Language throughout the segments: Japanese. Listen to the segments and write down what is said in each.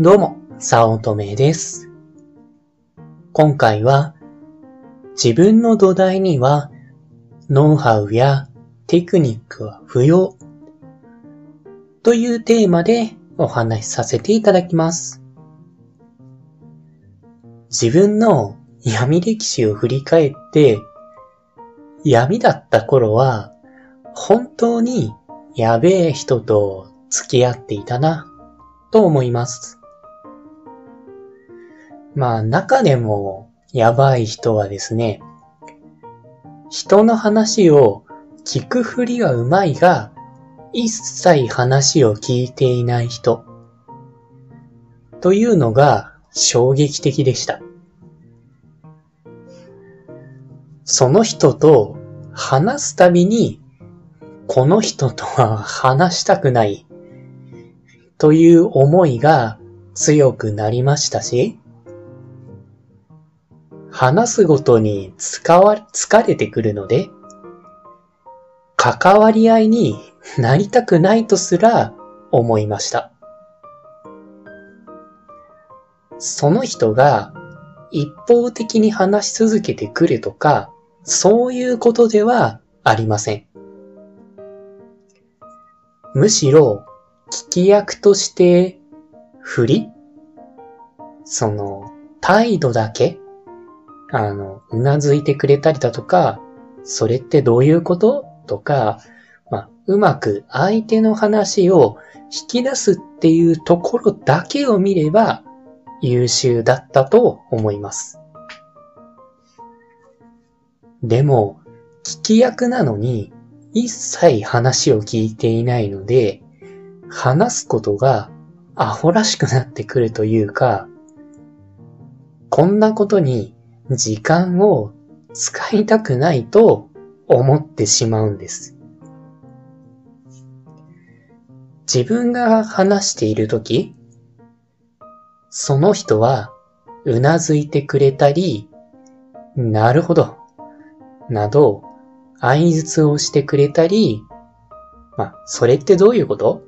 どうも、さおとめです。今回は、自分の土台には、ノウハウやテクニックは不要というテーマでお話しさせていただきます。自分の闇歴史を振り返って、闇だった頃は、本当にやべえ人と付き合っていたな、と思います。まあ中でもやばい人はですね、人の話を聞くふりがうまいが、一切話を聞いていない人。というのが衝撃的でした。その人と話すたびに、この人とは話したくないという思いが強くなりましたし、話すごとに使わ、疲れてくるので、関わり合いになりたくないとすら思いました。その人が一方的に話し続けてくるとか、そういうことではありません。むしろ、聞き役として、振りその、態度だけあの、うなずいてくれたりだとか、それってどういうこと？とか、まあ、うまく相手の話を引き出すっていうところだけを見れば優秀だったと思います。でも、聞き役なのに一切話を聞いていないので、話すことがアホらしくなってくるというか、こんなことに時間を使いたくないと思ってしまうんです。自分が話しているとき、その人はうなずいてくれたり、なるほど、など、合図をしてくれたり、まあ、それってどういうこと？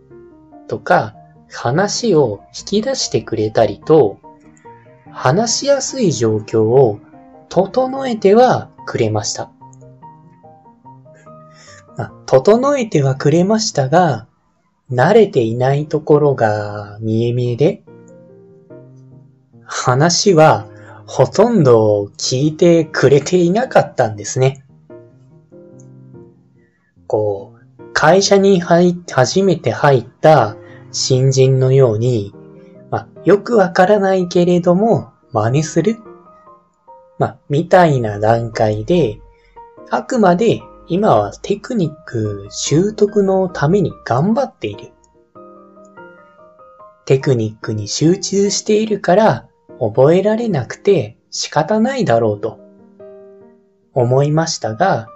とか、話を引き出してくれたりと、話しやすい状況を整えてはくれました。ま整えてはくれましたが、慣れていないところが見え見えで、話はほとんど聞いてくれていなかったんですね。こう、会社に入って初めて入った新人のように、まあ、よくわからないけれども真似するまあ、みたいな段階で、あくまで今はテクニック習得のために頑張っている。テクニックに集中しているから覚えられなくて仕方ないだろうと思いましたが、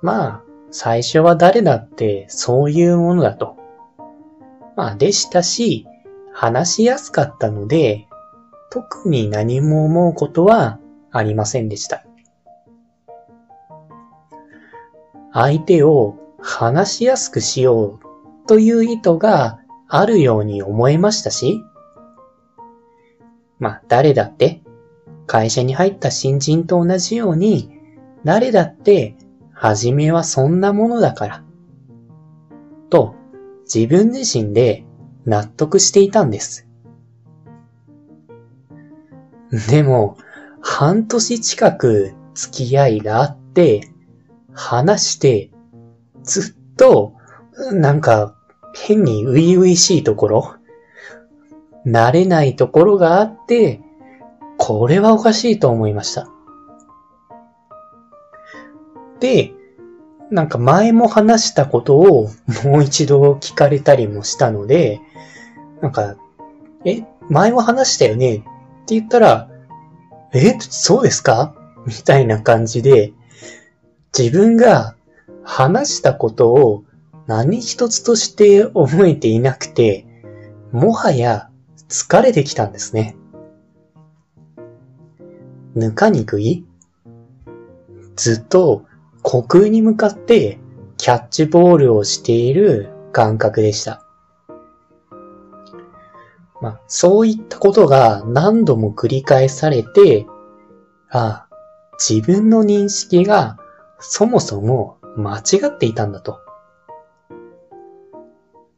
まあ、最初は誰だってそういうものだと。まあ、でしたし、話しやすかったので、特に何も思うことはありませんでした。相手を話しやすくしようという意図があるように思えましたし、まあ誰だって会社に入った新人と同じように誰だって初めはそんなものだから、と自分自身で納得していたんです。でも、半年近く付き合いがあって、話して、ずっと、なんか、変に初々しいところ、慣れないところがあって、これはおかしいと思いました。で、なんか前も話したことをもう一度聞かれたりもしたので、なんか、え、前も話したよね？って言ったら、え、そうですか？みたいな感じで、自分が話したことを何一つとして覚えていなくて、もはや疲れてきたんですね。ぬかにくい？ずっと虚空に向かってキャッチボールをしている感覚でした。まあ、そういったことが何度も繰り返されて、ああ、自分の認識がそもそも間違っていたんだと。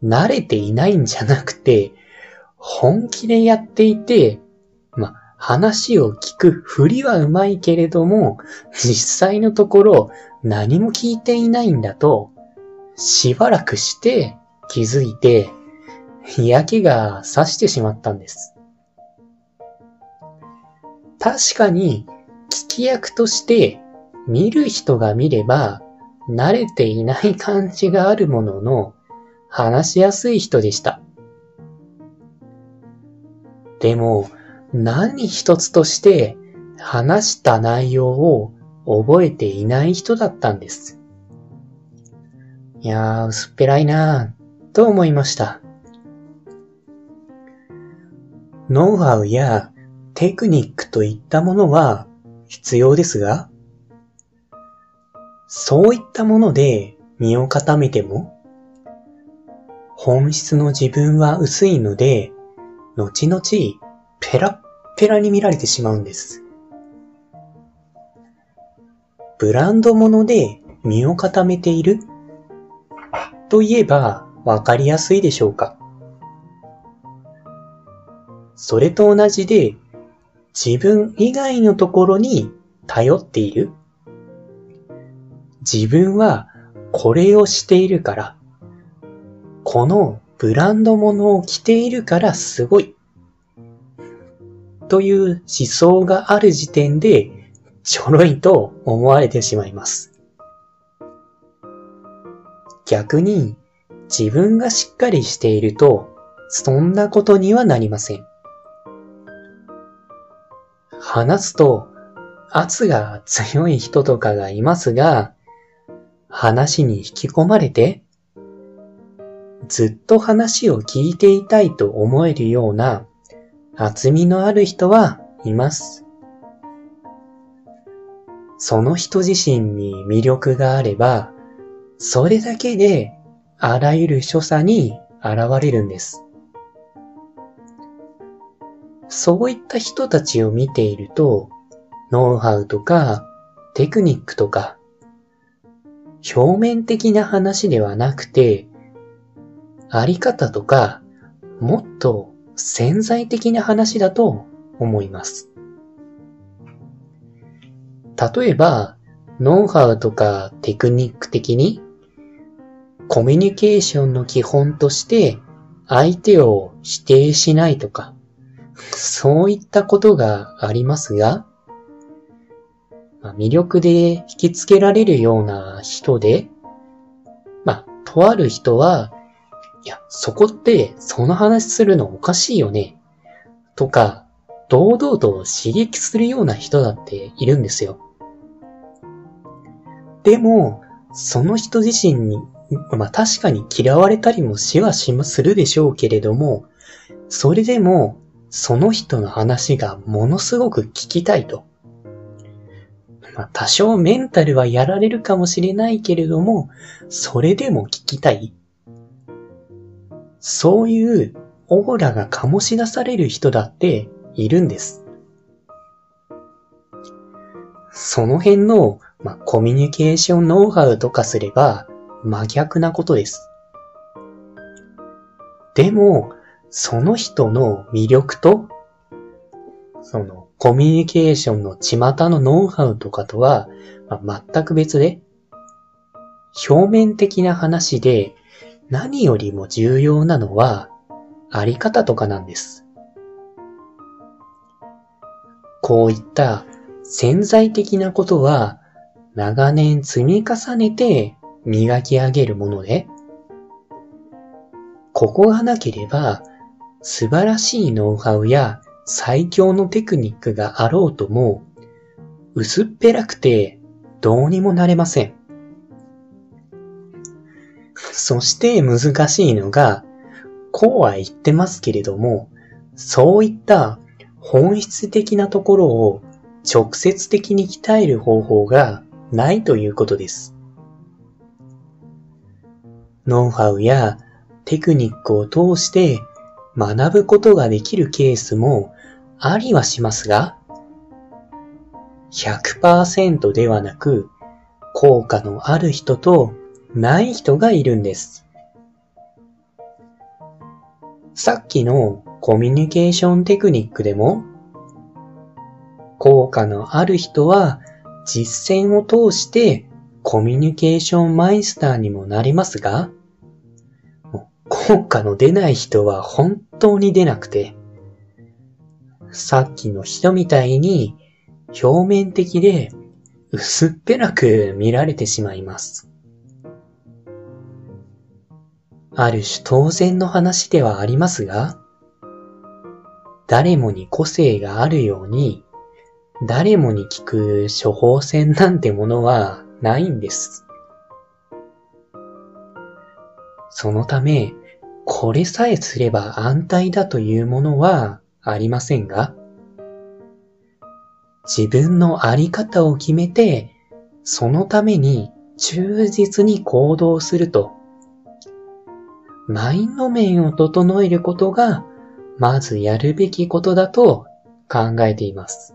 慣れていないんじゃなくて、本気でやっていて、まあ、話を聞くふりはうまいけれども、実際のところ何も聞いていないんだと、しばらくして気づいて、嫌気がさしてしまったんです。確かに、聞き役として見る人が見れば慣れていない感じがあるものの話しやすい人でした。でも何一つとして話した内容を覚えていない人だったんです。いやー、薄っぺらいなぁ、と思いました。ノウハウやテクニックといったものは必要ですが、そういったもので身を固めても、本質の自分は薄いので、後々ペラッペラに見られてしまうんです。ブランド物で身を固めていると言えばわかりやすいでしょうか？それと同じで、自分以外のところに頼っている。自分はこれをしているから、このブランド物を着ているからすごい。という思想がある時点でちょろいと思われてしまいます。逆に自分がしっかりしているとそんなことにはなりません。話すと圧が強い人とかがいますが、話に引き込まれて、ずっと話を聞いていたいと思えるような厚みのある人はいます。その人自身に魅力があれば、それだけであらゆる所作に現れるんです。そういった人たちを見ていると、ノウハウとかテクニックとか、表面的な話ではなくて、あり方とか、もっと潜在的な話だと思います。例えば、ノウハウとかテクニック的に、コミュニケーションの基本として相手を否定しないとか、そういったことがありますが、まあ、魅力で引きつけられるような人で、まあ、とある人は、いや、そこってその話するのおかしいよね。とか、堂々と刺激するような人だっているんですよ。でも、その人自身に、まあ確かに嫌われたりもしはしまするでしょうけれども、それでもその人の話がものすごく聞きたいと。まあ、多少メンタルはやられるかもしれないけれども、それでも聞きたい。そういうオーラが醸し出される人だっているんです。その辺の、まあ、コミュニケーションノウハウとかすれば真逆なことです。でも、その人の魅力と、そのコミュニケーションの巷のノウハウとかとは、まあ、全く別で、表面的な話で何よりも重要なのはあり方とかなんです。こういった潜在的なことは長年積み重ねて磨き上げるもので、ここがなければ素晴らしいノウハウや最強のテクニックがあろうとも、薄っぺらくてどうにもなれません。そして難しいのが、こうは言ってますけれども、そういった本質的なところを直接的に鍛える方法がないということです。ノウハウやテクニックを通して学ぶことができるケースもありはしますが、100%ではなく、効果のある人とない人がいるんです。さっきのコミュニケーションテクニックでも、効果のある人は実践を通してコミュニケーションマイスターにもなりますが、効果の出ない人は本当に出なくて、さっきの人みたいに表面的で薄っぺらく見られてしまいます。ある種当然の話ではありますが、誰もに個性があるように、誰もに効く処方箋なんてものはないんです。そのため、これさえすれば安泰だというものはありませんが、自分のあり方を決めて、そのために忠実に行動すると、マインド面を整えることが、まずやるべきことだと考えています。